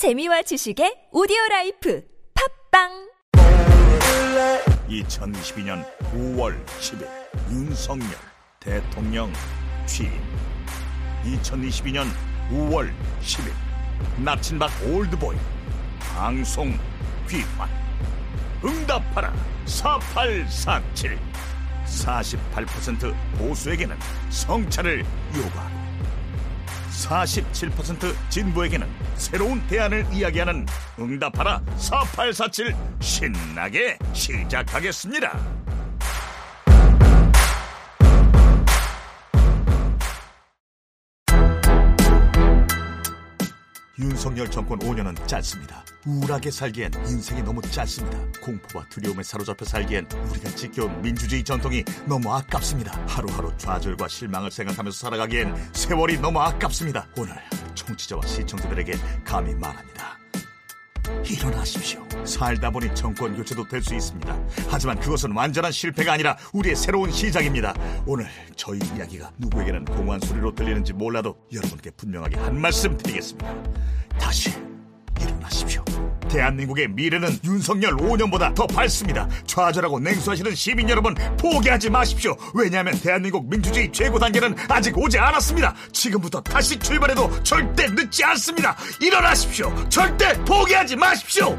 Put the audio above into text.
재미와 지식의 오디오 life. 팟빵! 2022년 5월 10일 윤석열 대통령 취임. 2022년 5월 10일 나친박 올드보이 방송 귀환. 응답하라! 4847 48% 보수에게는 성찰을 요구하고 47% 진보에게는 새로운 대안을 이야기하는 응답하라 4847 신나게 시작하겠습니다. 윤석열 정권 5년은 짧습니다. 우울하게 살기엔 인생이 너무 짧습니다. 공포와 두려움에 사로잡혀 살기엔 우리가 지켜온 민주주의 전통이 너무 아깝습니다. 하루하루 좌절과 실망을 생각하면서 살아가기엔 세월이 너무 아깝습니다. 오늘 청취자와 시청자들에게 감히 말합니다. 일어나십시오. 살다 보니 정권 교체도 될 수 있습니다. 하지만 그것은 완전한 실패가 아니라 우리의 새로운 시작입니다. 오늘 저희 이야기가 누구에게는 공허한 소리로 들리는지 몰라도 여러분께 분명하게 한 말씀 드리겠습니다. 다시 일어나십시오. 대한민국의 미래는 윤석열 5년보다 더 밝습니다. 좌절하고 냉소하시는 시민 여러분 포기하지 마십시오. 왜냐하면 대한민국 민주주의 최고 단계는 아직 오지 않았습니다. 지금부터 다시 출발해도 절대 늦지 않습니다. 일어나십시오. 절대 포기하지 마십시오.